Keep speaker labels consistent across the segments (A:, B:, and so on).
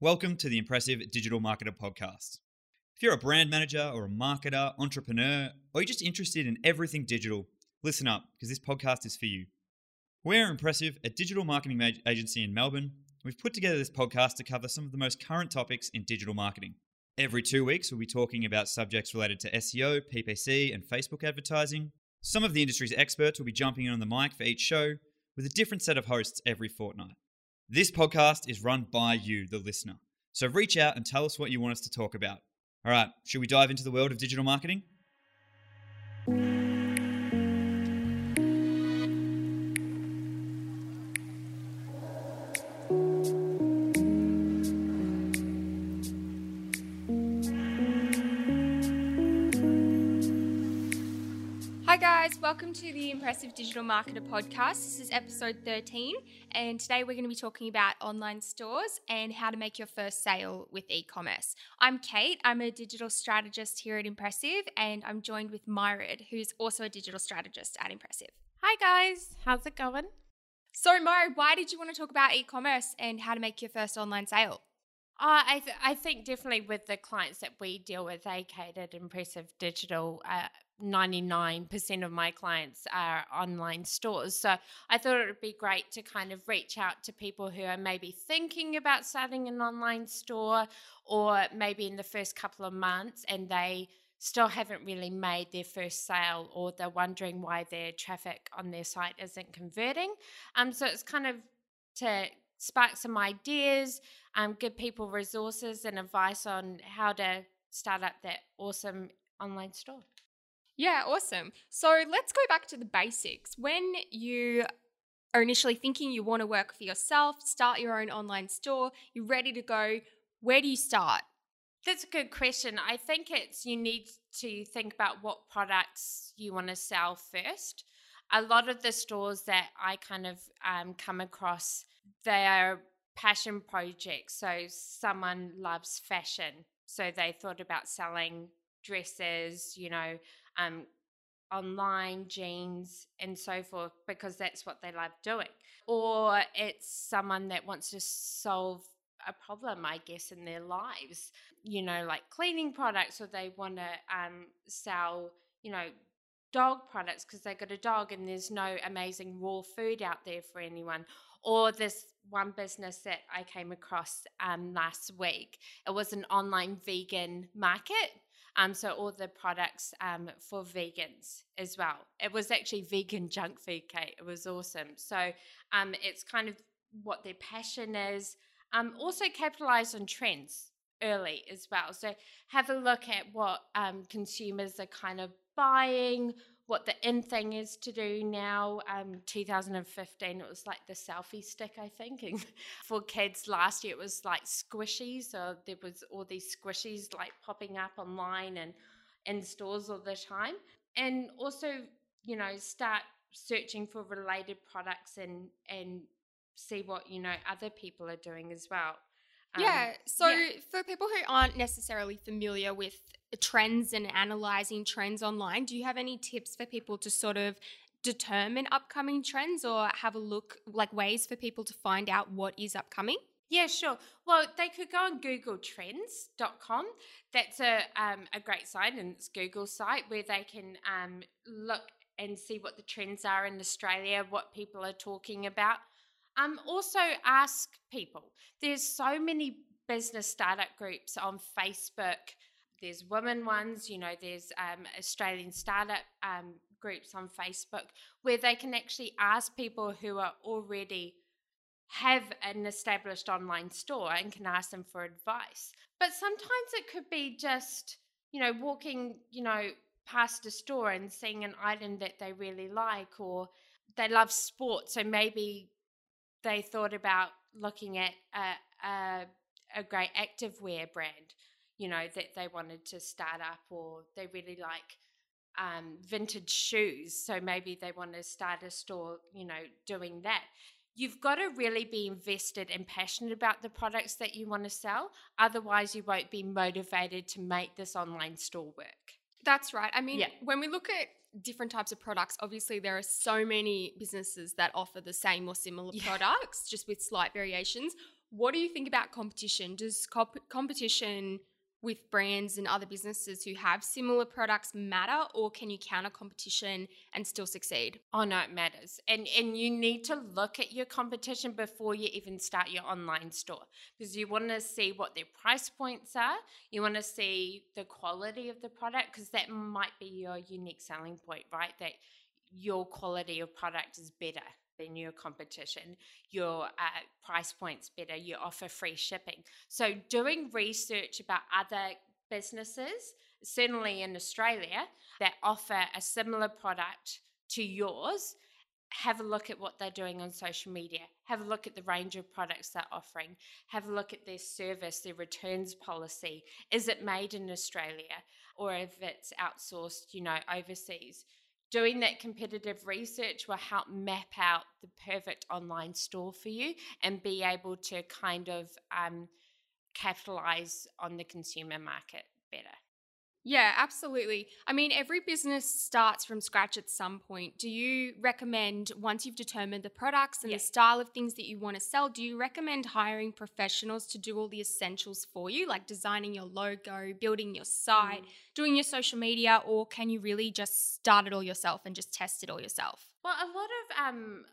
A: Welcome to the Impressive Digital Marketer Podcast. If you're a brand manager or a marketer, entrepreneur, or you're just interested in everything digital, listen up because this podcast is for you. We're Impressive, a digital marketing agency in Melbourne. We've put together this podcast to cover some of the most current topics in digital marketing. Every two weeks, we'll be talking about subjects related to SEO, PPC, and Facebook advertising. Some of the industry's experts will be jumping in on the mic for each show with a different set of hosts every fortnight. This podcast is run by you, the listener. So reach out and tell us what you want us to talk about. All right, should we dive into the world of digital marketing?
B: Welcome to the Impressive Digital Marketer podcast. This is episode 13, and today we're going to be talking about online stores and how to make your first sale with e commerce. I'm Kate, I'm a digital strategist here at Impressive, and I'm joined with Myrid, who's also a digital strategist at Impressive.
C: Hi, guys, how's it going?
B: So, Myrid, why did you want to talk about e commerce and how to make your first online sale?
C: Uh, I, th- I think definitely with the clients that we deal with, they catered impressive digital. Uh, 99% of my clients are online stores. So I thought it would be great to kind of reach out to people who are maybe thinking about starting an online store or maybe in the first couple of months and they still haven't really made their first sale or they're wondering why their traffic on their site isn't converting. Um, so it's kind of to spark some ideas, um, give people resources and advice on how to start up that awesome online store.
B: Yeah, awesome. So let's go back to the basics. When you are initially thinking you want to work for yourself, start your own online store, you're ready to go, where do you start?
C: That's a good question. I think it's you need to think about what products you want to sell first. A lot of the stores that I kind of um, come across, they are passion projects. So someone loves fashion, so they thought about selling dresses, you know, um, online jeans and so forth because that's what they love doing. Or it's someone that wants to solve a problem i guess in their lives you know like cleaning products or they want to um, sell you know dog products because they got a dog and there's no amazing raw food out there for anyone. Or this one business that i came across um, last week it was an online vegan market um, so all the products um, for vegans as well. It was actually vegan junk food, Kate. It was awesome. So um, it's kind of what their passion is. Um, also capitalize on trends early as well. So have a look at what um, consumers are kind of buying, what the in thing is to do now. Um, 2015, it was like the selfie stick, I think. And for kids last year, it was like squishies. So there was all these squishies like popping up online and in stores all the time. And also, you know, start searching for related products and and see what you know other people are doing as well.
B: Um, yeah. So yeah. for people who aren't necessarily familiar with trends and analyzing trends online, do you have any tips for people to sort of determine upcoming trends or have a look like ways for people to find out what is upcoming?
C: Yeah, sure. Well, they could go on googletrends.com. That's a, um, a great site, and it's Google's site where they can um, look and see what the trends are in Australia, what people are talking about. Um, also, ask people. There's so many business startup groups on Facebook. There's women ones, you know, there's um, Australian startup um, groups on Facebook where they can actually ask people who are already have an established online store and can ask them for advice. But sometimes it could be just, you know, walking, you know, past a store and seeing an item that they really like or they love sport. So maybe they thought about looking at a, a, a great activewear brand, you know, that they wanted to start up, or they really like um, vintage shoes. So maybe they want to start a store, you know, doing that. You've got to really be invested and passionate about the products that you want to sell. Otherwise, you won't be motivated to make this online store work.
B: That's right. I mean, yeah. when we look at different types of products. Obviously, there are so many businesses that offer the same or similar yeah. products, just with slight variations. What do you think about competition? Does comp- competition with brands and other businesses who have similar products matter or can you counter competition and still succeed?
C: Oh no, it matters. And and you need to look at your competition before you even start your online store because you want to see what their price points are. You want to see the quality of the product because that might be your unique selling point, right? That your quality of product is better than your competition. Your uh, price point's better. You offer free shipping. So, doing research about other businesses, certainly in Australia, that offer a similar product to yours. Have a look at what they're doing on social media. Have a look at the range of products they're offering. Have a look at their service, their returns policy. Is it made in Australia or if it's outsourced, you know, overseas? Doing that competitive research will help map out the perfect online store for you and be able to kind of um, capitalize on the consumer market better.
B: Yeah, absolutely. I mean, every business starts from scratch at some point. Do you recommend, once you've determined the products and the style of things that you want to sell, do you recommend hiring professionals to do all the essentials for you, like designing your logo, building your site, mm. doing your social media, or can you really just start it all yourself and just test it all yourself?
C: Well, a lot of um,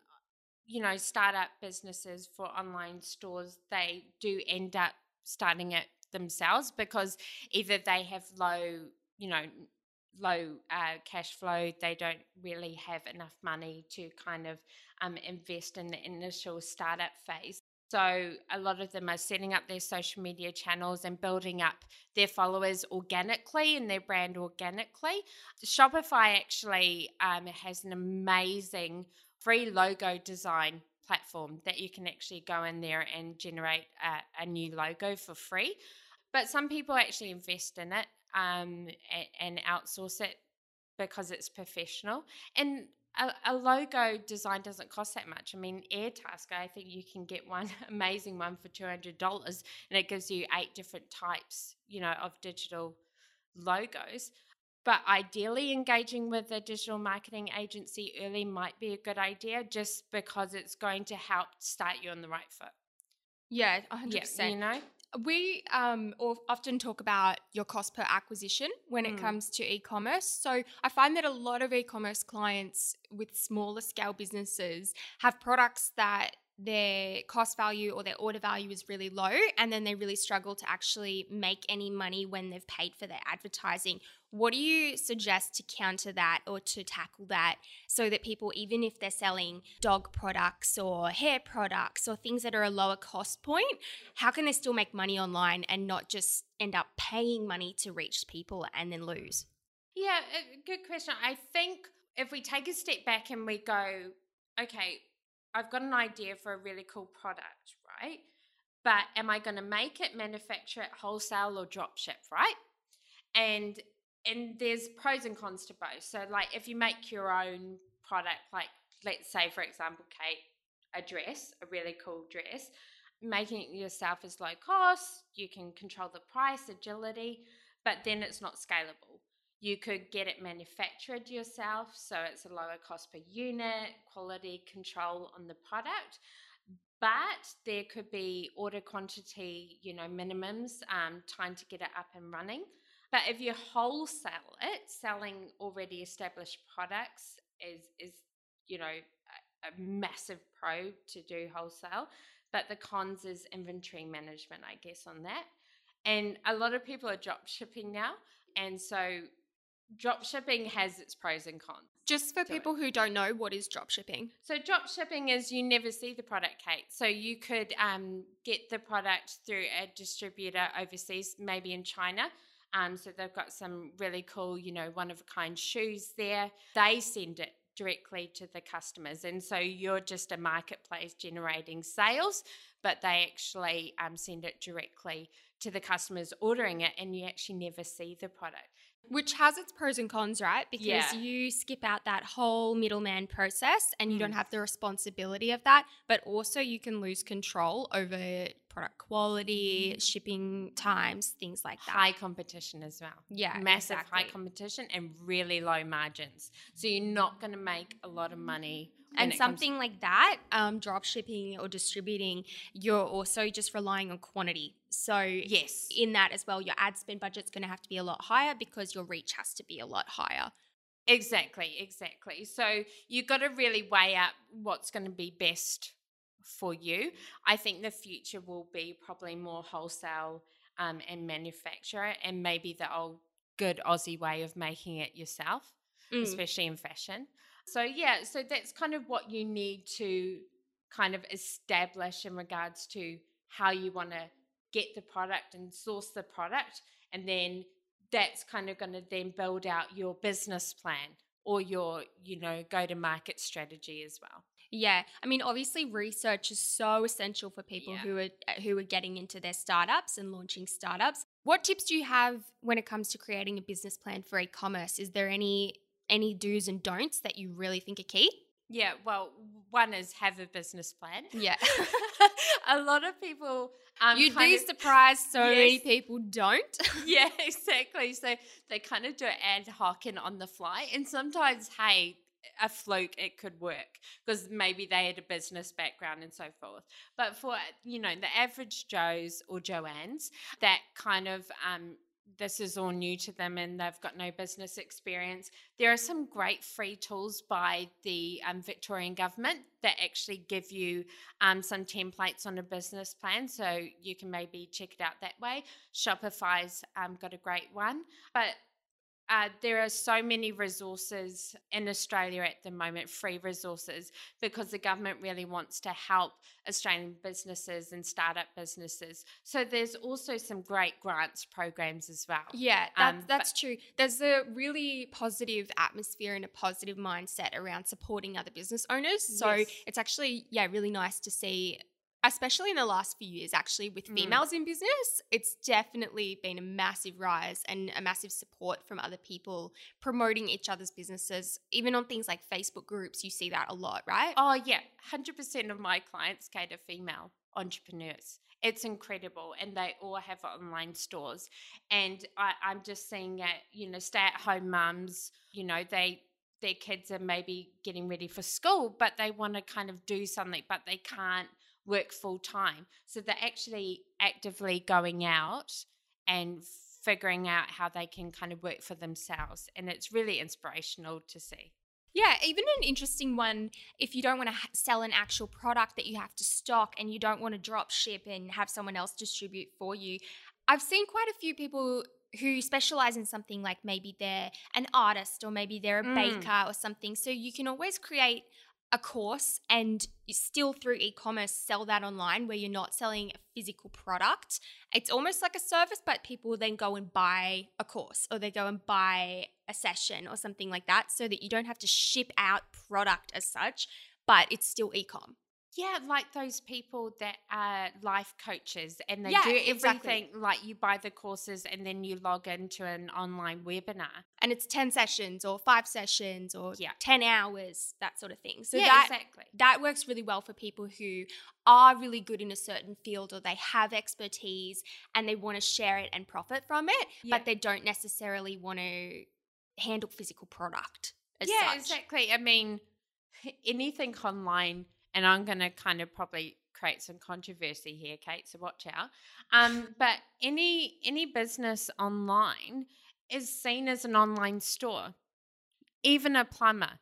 C: you know, startup businesses for online stores, they do end up starting it themselves because either they have low, you know, low uh, cash flow, they don't really have enough money to kind of um, invest in the initial startup phase. So a lot of them are setting up their social media channels and building up their followers organically and their brand organically. Shopify actually um, has an amazing free logo design platform that you can actually go in there and generate a, a new logo for free. But some people actually invest in it um, and, and outsource it because it's professional. And a, a, logo design doesn't cost that much. I mean, Airtasker, I think you can get one amazing one for two hundred dollars, and it gives you eight different types, you know, of digital logos. But ideally, engaging with a digital marketing agency early might be a good idea, just because it's going to help start you on the right foot.
B: Yeah, hundred percent.
C: You know,
B: we um, often talk about your cost per acquisition when it mm. comes to e commerce. So I find that a lot of e commerce clients with smaller scale businesses have products that their cost value or their order value is really low and then they really struggle to actually make any money when they've paid for their advertising. What do you suggest to counter that or to tackle that so that people, even if they're selling dog products or hair products or things that are a lower cost point, how can they still make money online and not just end up paying money to reach people and then lose?
C: Yeah, uh, good question. I think if we take a step back and we go, okay, I've got an idea for a really cool product, right? But am I going to make it, manufacture it, wholesale, or drop ship, right? And and there's pros and cons to both. So like if you make your own product, like let's say for example, Kate, a dress, a really cool dress, making it yourself is low cost. You can control the price, agility, but then it's not scalable. You could get it manufactured yourself, so it's a lower cost per unit, quality control on the product. But there could be order quantity, you know, minimums, um, time to get it up and running. But if you wholesale it, selling already established products is is you know a, a massive pro to do wholesale. But the cons is inventory management, I guess, on that. And a lot of people are drop shipping now. And so drop shipping has its pros and cons.
B: Just for people it. who don't know, what is drop shipping?
C: So drop shipping is you never see the product, Kate. So you could um, get the product through a distributor overseas, maybe in China. Um, so they've got some really cool, you know, one of a kind shoes there. They send it directly to the customers. And so you're just a marketplace generating sales, but they actually um, send it directly to the customers ordering it, and you actually never see the product.
B: Which has its pros and cons, right? Because yeah. you skip out that whole middleman process and you mm. don't have the responsibility of that, but also you can lose control over product quality, mm. shipping times, things like that.
C: High competition as well.
B: Yeah.
C: Massive exactly. high competition and really low margins. So you're not going to make a lot of money
B: And
C: comes-
B: something like that, um, drop shipping or distributing, you're also just relying on quantity. So
C: yes,
B: in that as well, your ad spend budget's going to have to be a lot higher because your reach has to be a lot higher.
C: Exactly, exactly. So you've got to really weigh up what's going to be best for you. I think the future will be probably more wholesale um, and manufacturer, and maybe the old good Aussie way of making it yourself,
B: Mm.
C: especially in fashion. So yeah, so that's kind of what you need to kind of establish in regards to how you want to get the product and source the product, and then that's kind of going to then build out your business plan or your you know go to market strategy as well
B: Yeah, I mean, obviously, research is so essential for people
C: Yeah.
B: who are uh, who are getting into their startups and launching startups. What tips do you have when it comes to creating a business plan for e-commerce? Is there any any do's and don'ts that you really think are key?
C: yeah well one is have a business plan
B: Yeah,
C: a lot of people um,
B: you'd be
C: of-
B: surprised. So many people don't.
C: yeah exactly so they kind of do it ad hoc and on the fly and sometimes hey a fluke it could work because maybe they had a business background and so forth. But for you know the average joes or joannes that kind of um this is all new to them and they've got no business experience there are some great free tools by the um, victorian government that actually give you um, some templates on a business plan so you can maybe check it out that way. Shopify's um, got a great one, but uh, there are so many resources in Australia at the moment, free resources, because the government really wants to help Australian businesses and startup businesses. So there's also some great grants programs as well.
B: Yeah, that,
C: Um, but-
B: that's true. There's a really positive atmosphere and a positive mindset around supporting other business owners. So
C: Yes.
B: it's actually, yeah, really nice to see, especially in the last few years, actually, with
C: Mm.
B: females in business. It's definitely been a massive rise and a massive support from other people promoting each other's businesses. Even on things like Facebook groups, you see that a lot, right?
C: Oh, yeah. 100% of my clients cater female entrepreneurs. It's incredible. And they all have online stores. And I, I'm just seeing it, you know, stay at home mums, you know, they their kids are maybe getting ready for school, but they want to kind of do something, but they can't work full time. So they're actually actively going out and figuring out how they can kind of work for themselves. And it's really inspirational to see.
B: Yeah, even an interesting one if you don't want to sell an actual product that you have to stock and you don't want to drop ship and have someone else distribute for you. I've seen quite a few people who specialize in something like maybe they're an artist or maybe they're a
C: Mm.
B: baker or something. So you can always create a course and you still through e-commerce sell that online where you're not selling a physical product. It's almost like a service, but people then go and buy a course or they go and buy a session or something like that so that you don't have to ship out product as such, but it's still e-com.
C: Yeah, like those people that are life coaches and they
B: Yeah,
C: do
B: exactly.
C: everything like you buy the courses and then you log into an online webinar.
B: And it's 10 sessions or 5 sessions or
C: Yeah.
B: 10 hours, that sort of thing. So
C: yeah,
B: that
C: exactly.
B: that works really well for people who are really good in a certain field or they have expertise and they want to share it and profit from it,
C: Yeah.
B: but they don't necessarily want to handle physical product. As
C: yeah,
B: such.
C: exactly. I mean, anything online, and I'm going to kind of probably create some controversy here, Kate. So watch out. Um, but any any business online is seen as an online store, even a plumber.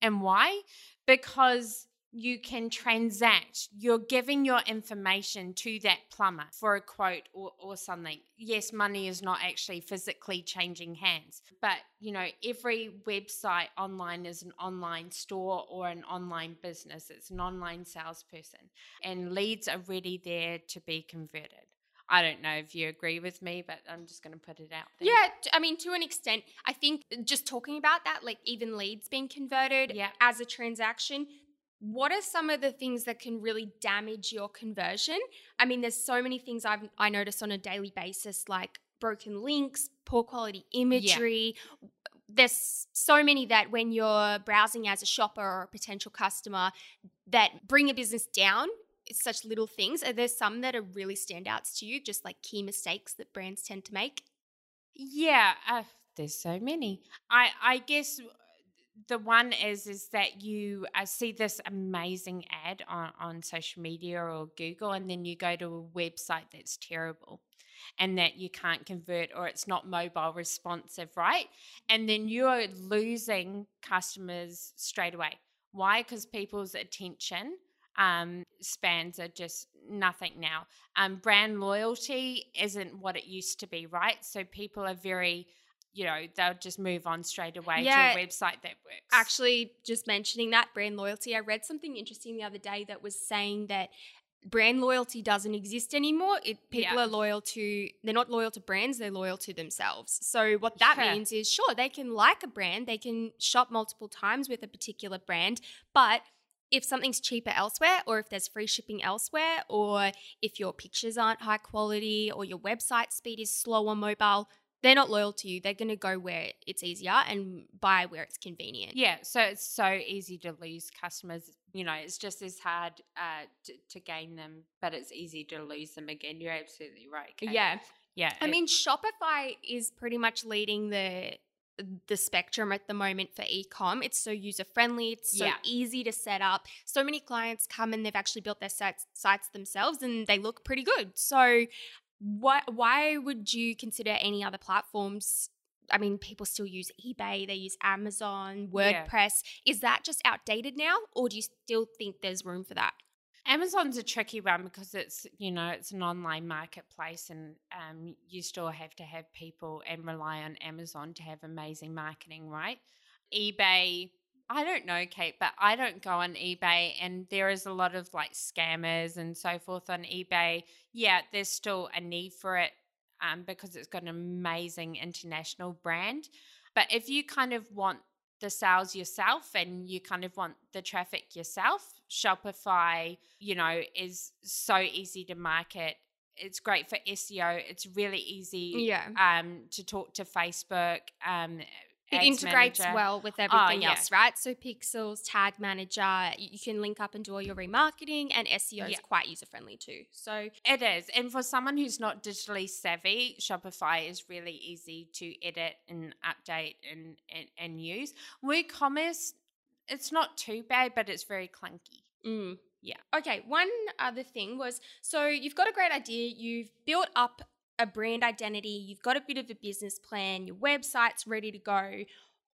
C: And why? Because you can transact. You're giving your information to that plumber for a quote or, or something. Yes, money is not actually physically changing hands, but you know, every website online is an online store or an online business. It's an online salesperson, and leads are ready there to be converted. I don't know if you agree with me, but I'm just going to put it out there.
B: Yeah, I mean, to an extent, I think just talking about that, like even leads being converted
C: Yeah.
B: as a transaction, what are some of the things that can really damage your conversion? I mean, there's so many things I've I notice on a daily basis, like broken links, poor quality imagery. There's so many that when you're browsing as a shopper or a potential customer that bring a business down. It's such little things. Are there some that are really standouts to you, just like key mistakes that brands tend to make?
C: Yeah, uh, there's so many. I I guess the one is is that you uh, see this amazing ad on, on social media or Google, and then you go to a website that's terrible and that you can't convert or it's not mobile responsive, right? And then you're losing customers straight away. Why? Because people's attention um, spans are just nothing now. Um, brand loyalty isn't what it used to be, right? So people are very you know, they'll just move on straight away yeah, to a website that works.
B: Actually, just mentioning that brand loyalty, I read something interesting the other day that was saying that brand loyalty doesn't exist anymore. It, people yeah. are loyal to, they're not loyal to brands, they're loyal to themselves. So, what that means is sure, they can like a brand, they can shop multiple times with a particular brand, but if something's cheaper elsewhere, or if there's free shipping elsewhere, or if your pictures aren't high quality, or your website speed is slow on mobile, they're not loyal to you. They're going to go where it's easier and buy where it's convenient.
C: Yeah. So it's so easy to lose customers. You know, it's just as hard uh, to, to, gain them, but it's easy to lose them again. You're absolutely right.
B: Kate. Yeah. Yeah. I mean, Shopify is pretty much leading the the spectrum at the moment for ecom. It's so user friendly. It's so yeah. easy to set up. So many clients come and they've actually built their sites, sites themselves and they look pretty good. So why why would you consider any other platforms I mean, people still use eBay, they use Amazon, WordPress. Yeah. Is that just outdated now, or do you still think there's room for that?
C: Amazon's a tricky one because it's you know it's an online marketplace, and um, you still have to have people and rely on Amazon to have amazing marketing, right? eBay, I don't know, Kate, but I don't go on eBay and there is a lot of like scammers and so forth on eBay. Yeah, there's still a need for it um, because it's got an amazing international brand. But if you kind of want the sales yourself and you kind of want the traffic yourself, Shopify, you know, is so easy to market. It's great for SEO. It's really easy
B: yeah.
C: um, to talk to Facebook. Um,
B: it integrates manager. well with oh, everything oh, yeah. else, right? So Pixels, Tag Manager, you can link up and do all your remarketing, and SEO yeah. is quite user friendly too. So
C: it is, and for someone who's not digitally savvy, Shopify is really easy to edit and update and and, and use. WooCommerce, it's not too bad, but it's very clunky.
B: Mm. Yeah. Okay. One other thing was so you've got a great idea. You've built up a brand identity, you've got a bit of a business plan, your website's ready to go,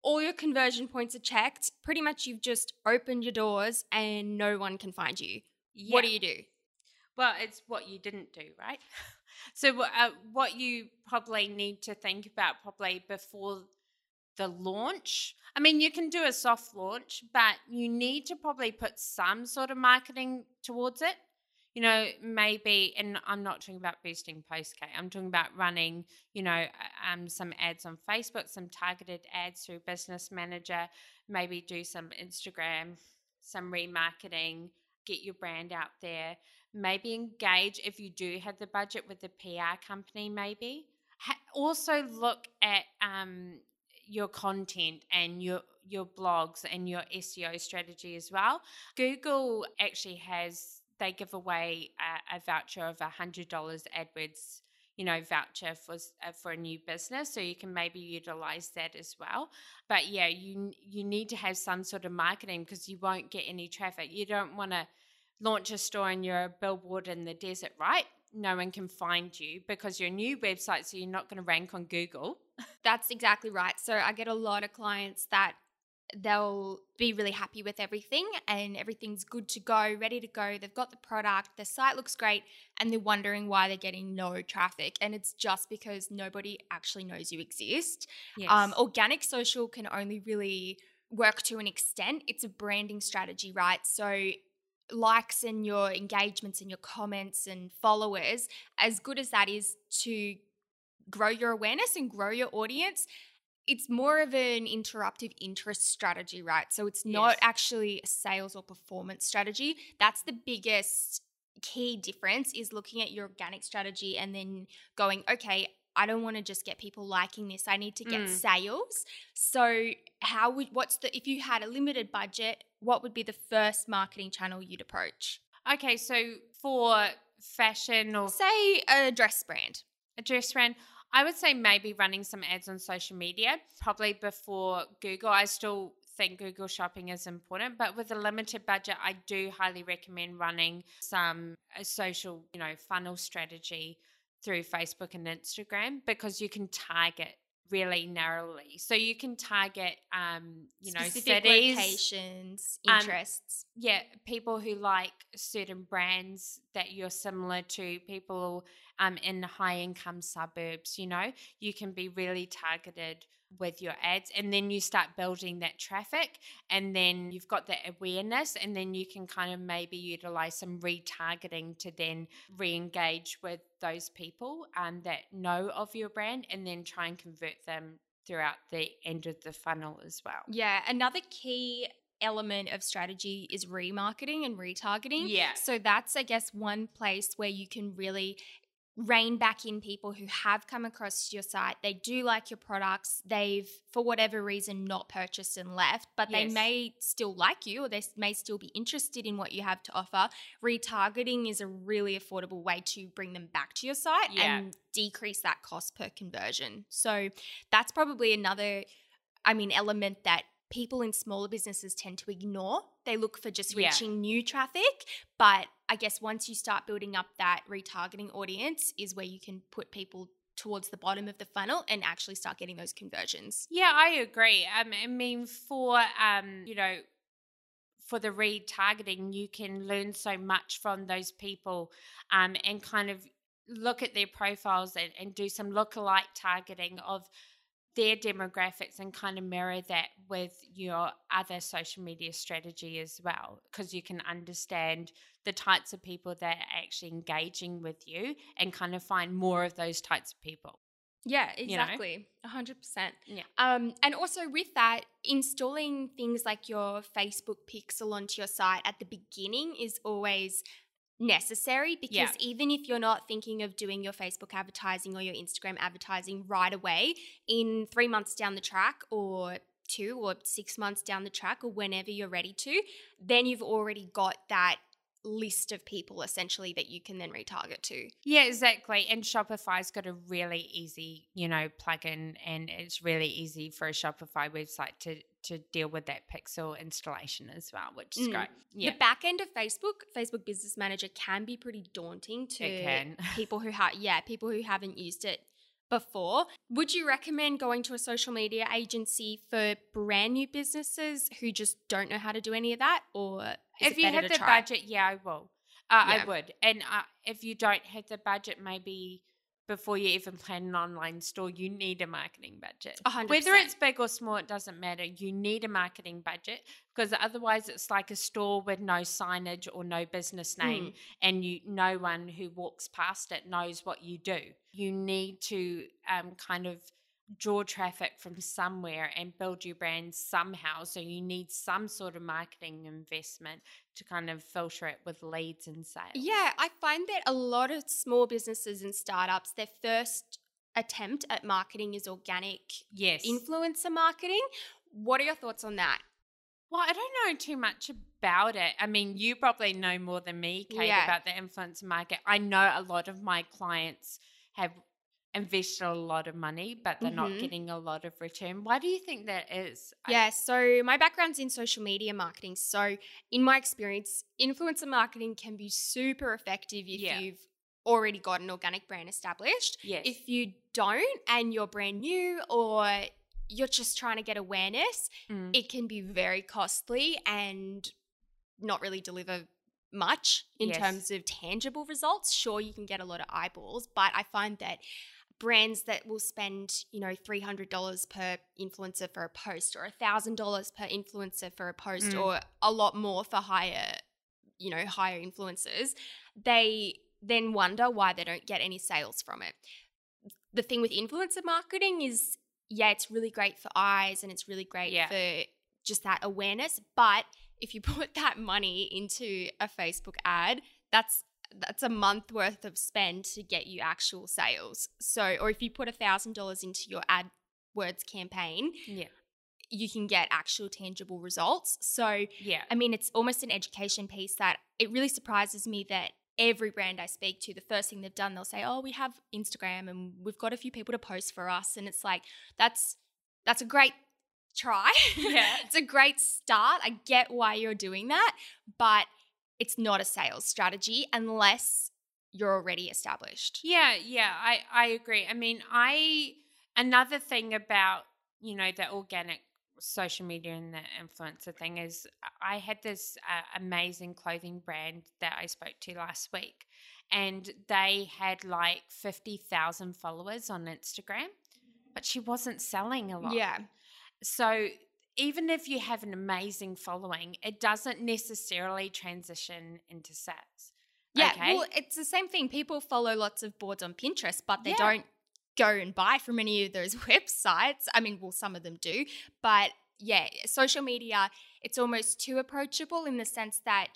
B: all your conversion points are checked. Pretty much you've just opened your doors and no one can find you. Yeah. What do you do?
C: Well, it's what you didn't do, right? so, uh, what you probably need to think about probably before the launch. I mean, you can do a soft launch, but you need to probably put some sort of marketing towards it you know, maybe, and I'm not talking about boosting post. I'm talking about running, you know, um, some ads on Facebook, some targeted ads through Business Manager, maybe do some Instagram, some remarketing, get your brand out there. Maybe engage if you do have the budget with the PR company, maybe. Ha- also look at um, your content and your your blogs and your SEO strategy as well. Google actually has they give away a, a voucher of a hundred dollars AdWords, you know, voucher for uh, for a new business, so you can maybe utilize that as well. But yeah, you you need to have some sort of marketing because you won't get any traffic. You don't want to launch a store and you're a billboard in the desert, right? No one can find you because you're a new website, so you're not going to rank on Google.
B: That's exactly right. So I get a lot of clients that they'll be really happy with everything and everything's good to go, ready to go. They've got the product, the site looks great, and they're wondering why they're getting no traffic. And it's just because nobody actually knows you exist. Yes. Um, organic social can only really work to an extent. It's a branding strategy, right? So likes and your engagements and your comments and followers, as good as that is to grow your awareness and grow your audience, it's more of an interruptive interest strategy, right? So it's not yes. actually a sales or performance strategy. That's the biggest key difference is looking at your organic strategy and then going, okay, I don't want to just get people liking this. I need to get mm. sales. So how would what's the if you had a limited budget, what would be the first marketing channel you'd approach?
C: Okay, so for fashion or
B: say a dress brand.
C: A dress brand, I would say maybe running some ads on social media, probably before Google. I still think Google Shopping is important, but with a limited budget, I do highly recommend running some a social, you know, funnel strategy through Facebook and Instagram because you can target really narrowly. So you can target, um, you know,
B: Specific
C: cities,
B: locations,
C: um,
B: interests.
C: yeah, people who like certain brands that you're similar to, people um, in high income suburbs, you know, you can be really targeted with your ads and then you start building that traffic and then you've got that awareness and then you can kind of maybe utilize some retargeting to then re-engage with those people um, that know of your brand and then try and convert them throughout the end of the funnel as well
B: Yeah, another key element of strategy is remarketing and retargeting.
C: Yeah.
B: So that's I guess one place where you can really rein back in people who have come across your site. They do like your products. They've for whatever reason not purchased and left, but they may still like you or they may still be interested in what you have to offer. Retargeting is a really affordable way to bring them back to your site
C: Yeah.
B: and decrease that cost per conversion. So that's probably another I mean element that people in smaller businesses tend to ignore. They look for just
C: Yeah.
B: reaching new traffic, but I guess once you start building up that retargeting audience is where you can put people towards the bottom of the funnel and actually start getting those conversions.
C: Yeah, I agree. Um, I mean, for um, you know, for the retargeting, you can learn so much from those people, um, and kind of look at their profiles and, and do some lookalike targeting of their demographics and kind of mirror that with your other social media strategy as well because you can understand the types of people that are actually engaging with you and kind of find more of those types of people
B: Yeah,
C: You know?
B: exactly. A 100%.
C: Yeah.
B: Um, and also with that, installing things like your Facebook pixel onto your site at the beginning is always necessary because
C: Yeah.
B: even if you're not thinking of doing your Facebook advertising or your Instagram advertising right away, in three months down the track or two or six months down the track or whenever you're ready to, then you've already got that list of people essentially that you can then retarget to.
C: Yeah, exactly. And Shopify's got a really easy, you know, plugin and it's really easy for a Shopify website to to deal with that pixel installation as well, which is
B: Mm.
C: great. Yeah.
B: The back end of Facebook, Facebook Business Manager can be pretty daunting to people who have yeah, people who haven't used it before. Would you recommend going to a social media agency for brand new businesses who just don't know how to do any of that or is
C: if you have the
B: try?
C: budget, yeah, I will. Uh,
B: Yeah.
C: I would. And uh, if you don't have the budget, maybe before you even plan an online store, you need a marketing budget.
B: A hundred
C: Whether it's big or small, it doesn't matter. You need a marketing budget because otherwise, it's like a store with no signage or no business name, and you no one who walks past it knows what you do. You need to um, kind of draw traffic from somewhere and build your brand somehow. So you need some sort of marketing investment to kind of filter it with leads and sales.
B: Yeah, I find that a lot of small businesses and startups, their first attempt at marketing is organic
C: Yes.
B: influencer marketing. What are your thoughts on that?
C: Well, I don't know too much about it. I mean, you probably know more than me, Kate,
B: Yeah.
C: about the influencer market. I know a lot of my clients have invested a lot of money, but they're not
B: Mhm.
C: getting a lot of return. Why do you think that is?
B: Yeah, so my background's in social media marketing. So, in my experience, influencer marketing can be super effective if
C: Yeah.
B: you've already got an organic brand established.
C: Yes.
B: If you don't and you're brand new or you're just trying to get awareness,
C: Mm.
B: it can be very costly and not really deliver much in
C: Yes.
B: terms of tangible results. Sure, you can get a lot of eyeballs, but I find that brands that will spend, you know, $300 per influencer for a post or $1,000 per influencer for a post
C: Mm.
B: or a lot more for higher, you know, higher influencers, they then wonder why they don't get any sales from it. The thing with influencer marketing is yeah, it's really great for eyes and it's really great
C: Yeah.
B: for just that awareness, but if you put that money into a Facebook ad, that's that's a month worth of spend to get you actual sales. So, or if you put a thousand dollars into your AdWords campaign,
C: yeah.
B: you can get actual tangible results. So,
C: Yeah.
B: I mean, it's almost an education piece that it really surprises me that every brand I speak to, the first thing they've done, they'll say, "Oh, we have Instagram and we've got a few people to post for us," and it's like that's that's a great try.
C: Yeah.
B: it's a great start. I get why you're doing that, but it's not a sales strategy unless you're already established.
C: Yeah, yeah, I I agree. I mean, I another thing about you know the organic social media and the influencer thing is I had this uh, amazing clothing brand that I spoke to last week, and they had like fifty thousand followers on Instagram, but she wasn't selling a lot.
B: Yeah.
C: So even if you have an amazing following, it doesn't necessarily transition into sales.
B: Yeah.
C: Okay.
B: Well, it's the same thing. People follow lots of boards on Pinterest, but they
C: Yeah.
B: don't go and buy from any of those websites. I mean, well, some of them do, but yeah, social media, it's almost too approachable in the sense that,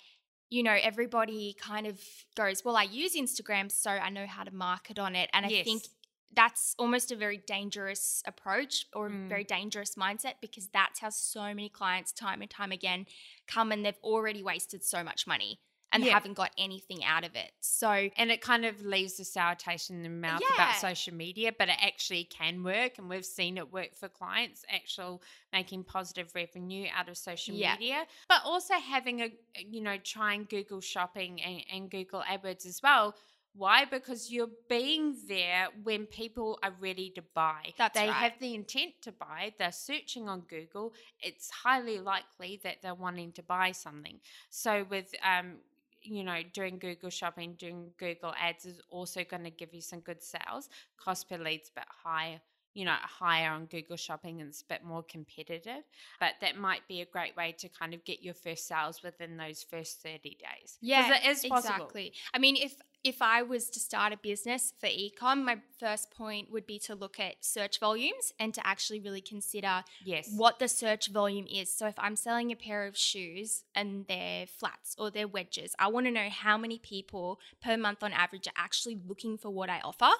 B: you know, everybody kind of goes, well, I use Instagram, so I know how to market on it. And I think
C: Yes.
B: That's almost a very dangerous approach or a
C: Mm.
B: very dangerous mindset because that's how so many clients, time and time again, come and they've already wasted so much money and
C: Yeah.
B: haven't got anything out of it. So,
C: and it kind of leaves a sour taste in the mouth
B: Yeah.
C: about social media, but it actually can work, and we've seen it work for clients, actual making positive revenue out of social
B: Yeah.
C: media, but also having a you know trying Google Shopping and, and Google AdWords as well. Why? Because you're being there when people are ready to buy.
B: That's
C: they
B: right.
C: have the intent to buy. They're searching on Google. It's highly likely that they're wanting to buy something. So with um, you know, doing Google shopping, doing Google ads is also going to give you some good sales. Cost per lead's a bit higher, you know, higher on Google shopping and it's a bit more competitive. But that might be a great way to kind of get your first sales within those first 30 days.
B: yeah,
C: it is possible.
B: exactly. I mean, if if I was to start a business for ecom, my first point would be to look at search volumes and to actually really consider
C: Yes.
B: what the search volume is. So if I'm selling a pair of shoes and they're flats or they're wedges, I want to know how many people per month on average are actually looking for what I offer.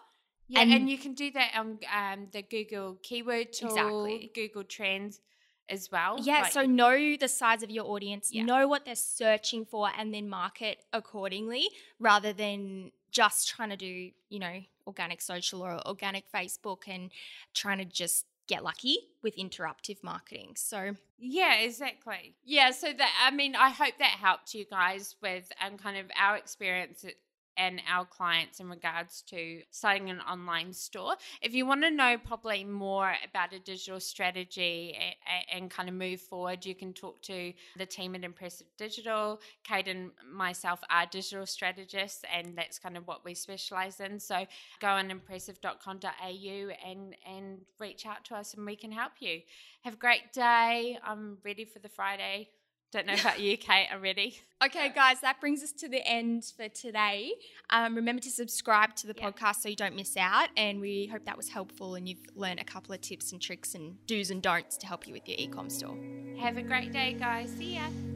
C: Yeah, and,
B: and-
C: you can do that on um, the Google keyword tool,
B: Exactly.
C: Google Trends as well.
B: Yeah,
C: Like,
B: so know the size of your audience,
C: Yeah.
B: know what they're searching for, and then market accordingly rather than just trying to do, you know, organic social or organic Facebook and trying to just get lucky with interruptive marketing. So,
C: Yeah, exactly. Yeah, so that I mean, I hope that helped you guys with um, kind of our experience and our clients in regards to starting an online store. If you want to know probably more about a digital strategy and, kind of move forward, you can talk to the team at Impressive Digital. Kate and myself are digital strategists, and that's kind of what we specialize in. So go on impressive.com.au and and reach out to us, and we can help you. Have a great day. I'm ready for the Friday. Don't know about you, Kate. I'm ready.
B: okay, guys, that brings us to the end for today. Um, remember to subscribe to the
C: Yeah.
B: podcast so you don't miss out. And we hope that was helpful and you've learned a couple of tips and tricks and do's and don'ts to help you with your e com store.
C: Have a great day, guys. See ya.